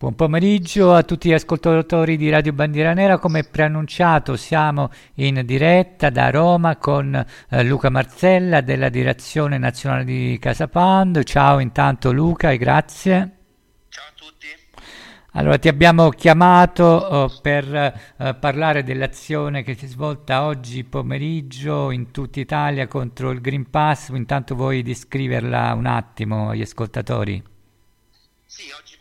Buon pomeriggio a tutti gli ascoltatori di Radio Bandiera Nera. Come preannunciato siamo in diretta da Roma con eh, Luca Marzella della Direzione Nazionale di Casa Pound. Ciao intanto Luca e grazie. Ciao a tutti. Allora ti abbiamo chiamato oh, per eh, parlare dell'azione che si è svolta oggi pomeriggio in tutta Italia contro il Green Pass. Intanto vuoi descriverla un attimo agli ascoltatori? Sì, oggi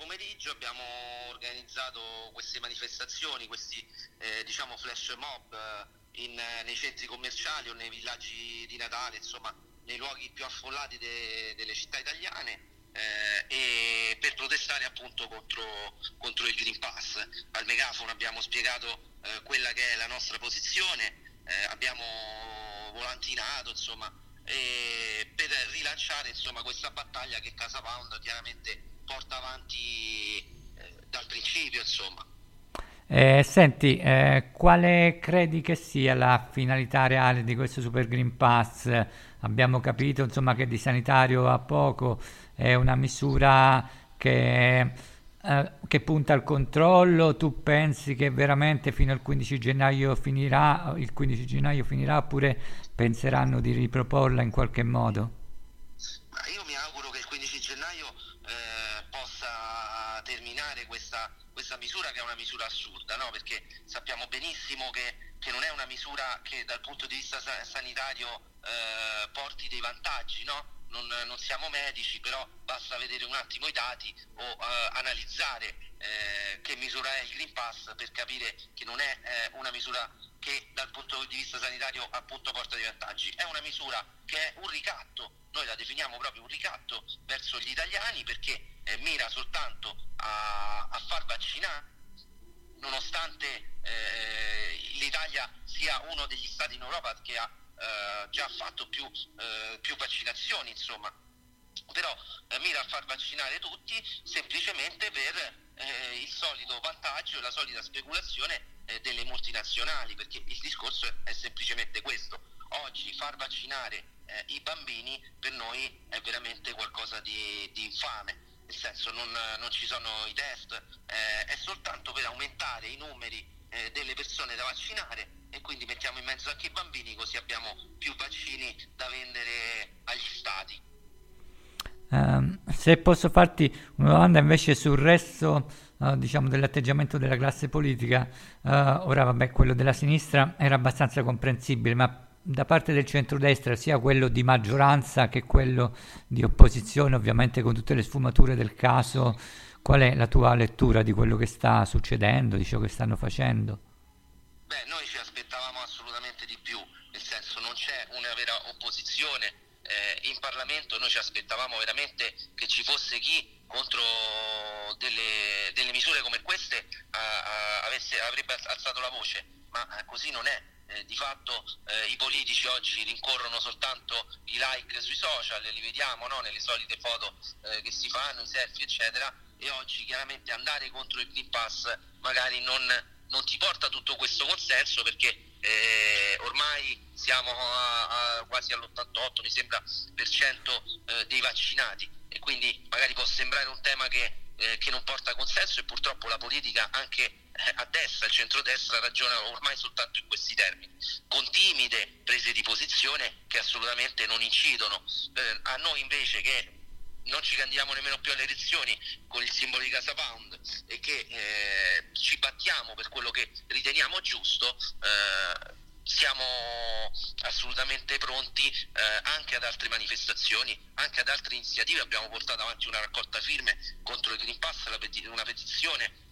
manifestazioni, questi eh, diciamo flash mob eh, in, eh, nei centri commerciali o nei villaggi di Natale, insomma nei luoghi più affollati de, delle città italiane eh, e per protestare appunto contro, contro, il Green Pass. Al megafono abbiamo spiegato eh, quella che è la nostra posizione, eh, abbiamo volantinato insomma per rilanciare insomma, questa battaglia che Casa Pound chiaramente porta avanti dal principio insomma. Eh, senti, eh, quale credi che sia la finalità reale di questo Super Green Pass? Abbiamo capito insomma, che di sanitario a poco è una misura che, eh, che, punta al controllo. Tu pensi che veramente fino al 15 gennaio finirà, il 15 gennaio finirà oppure penseranno di riproporla in qualche modo? Io mi auguro che il 15 gennaio eh, possa terminare questa questa misura che è una misura assurda, no? perché sappiamo benissimo che, che, non è una misura che dal punto di vista sanitario eh, porti dei vantaggi, no? non, non, siamo medici, però basta vedere un attimo i dati o eh, analizzare eh, che misura è il Green Pass per capire che non è eh, una misura che dal punto di vista sanitario appunto porta dei vantaggi, è una misura che è un ricatto, noi la definiamo proprio un ricatto verso gli italiani perché eh, mira soltanto a, a, far vaccinare nonostante eh, l'Italia sia uno degli stati in Europa che ha eh, già fatto più, eh, più vaccinazioni insomma. Però eh, mira a far vaccinare tutti semplicemente per eh, il solito vantaggio la solita speculazione eh, delle multinazionali, perché il discorso è, semplicemente questo. Oggi far vaccinare eh, i bambini per noi è veramente qualcosa di, di infame, nel senso non, non, ci sono i test, eh, è soltanto per aumentare i numeri eh, delle persone da vaccinare e quindi mettiamo in mezzo anche i bambini così abbiamo più vaccini da vendere agli Uh, se posso farti una domanda invece sul resto uh, diciamo dell'atteggiamento della classe politica, uh, ora vabbè quello della sinistra era abbastanza comprensibile, ma da parte del centrodestra, sia quello di maggioranza che quello di opposizione, ovviamente con tutte le sfumature del caso, qual è la tua lettura di quello che sta succedendo, di ciò che stanno facendo? Beh, noi ci aspettavamo assolutamente di più, nel senso non c'è una vera opposizione eh, in Parlamento noi ci aspettavamo veramente che ci fosse chi contro delle, delle misure come queste a, a, avesse, avrebbe alzato la voce, ma eh, così non è. Eh, di fatto eh, i politici oggi rincorrono soltanto i like sui social, li vediamo no? nelle solite foto eh, che si fanno, i selfie eccetera, e oggi chiaramente andare contro il Green Pass magari non, non ti porta tutto questo consenso perché eh, ormai siamo a, a quasi all'88 mi sembra per cento eh, dei vaccinati e quindi magari può sembrare un tema che, eh, che non porta consenso e purtroppo la politica anche eh, a destra, il centrodestra ragiona ormai soltanto in questi termini, con timide prese di posizione che assolutamente non incidono. Eh, a noi invece che non ci candidiamo nemmeno più alle elezioni con il simbolo di Casa Pound e che eh, ci battiamo per quello che riteniamo giusto, eh, siamo assolutamente pronti eh, anche ad altre manifestazioni, anche ad altre iniziative. Abbiamo portato avanti una raccolta firme contro il Green Pass, una petizione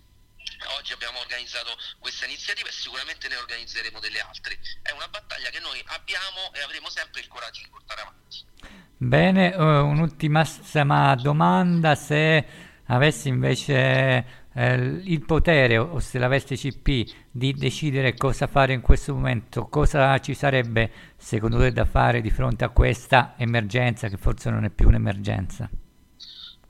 Oggi abbiamo organizzato questa iniziativa e sicuramente ne organizzeremo delle altre. È una battaglia che noi abbiamo e avremo sempre il coraggio di portare avanti. Bene, uh, un'ultimissima domanda, se avessi invece eh, il potere o se l'avesse CP di decidere cosa fare in questo momento, cosa ci sarebbe secondo te da fare di fronte a questa emergenza che forse non è più un'emergenza?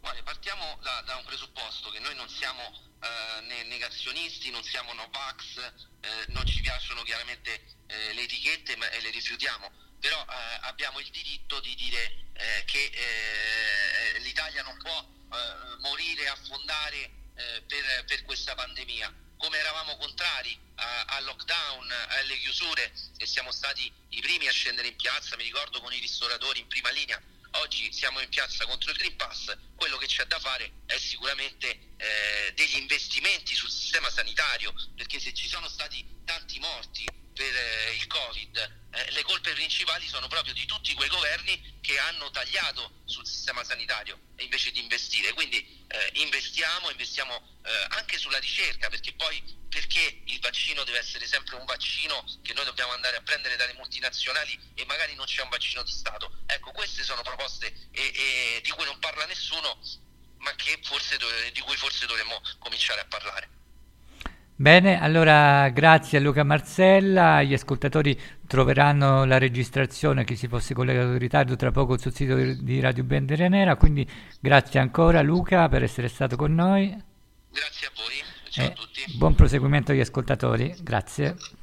Guarda, partiamo da, da un presupposto che noi non siamo eh, negazionisti, non siamo Novax, eh, non ci piacciono chiaramente eh, le etichette ma, e le rifiutiamo però eh, abbiamo il diritto di dire eh, che eh, l'Italia non può eh, morire, affondare eh, per questa pandemia, come eravamo contrari al lockdown, alle chiusure e siamo stati i primi a scendere in piazza, mi ricordo con i ristoratori in prima linea, oggi siamo in piazza contro il Green Pass, quello che c'è da fare è sicuramente eh, degli investimenti sul sistema sanitario, perché se ci sono stati tanti morti principali sono proprio di tutti quei governi che hanno tagliato sul sistema sanitario invece di investire. Quindi eh, investiamo, investiamo eh, anche sulla ricerca, perché poi perché il vaccino deve essere sempre un vaccino che noi dobbiamo andare a prendere dalle multinazionali e magari non c'è un vaccino di Stato. Ecco, queste sono proposte e, e di cui non parla nessuno, ma forse, di cui forse dovremmo cominciare a parlare. Bene, allora grazie a Luca Marcella, gli ascoltatori troveranno la registrazione, chi si fosse collegato in ritardo tra poco sul sito di Radio Bendera Nera, quindi grazie ancora Luca per essere stato con noi. Grazie a voi, ciao a tutti. Buon proseguimento agli ascoltatori, grazie.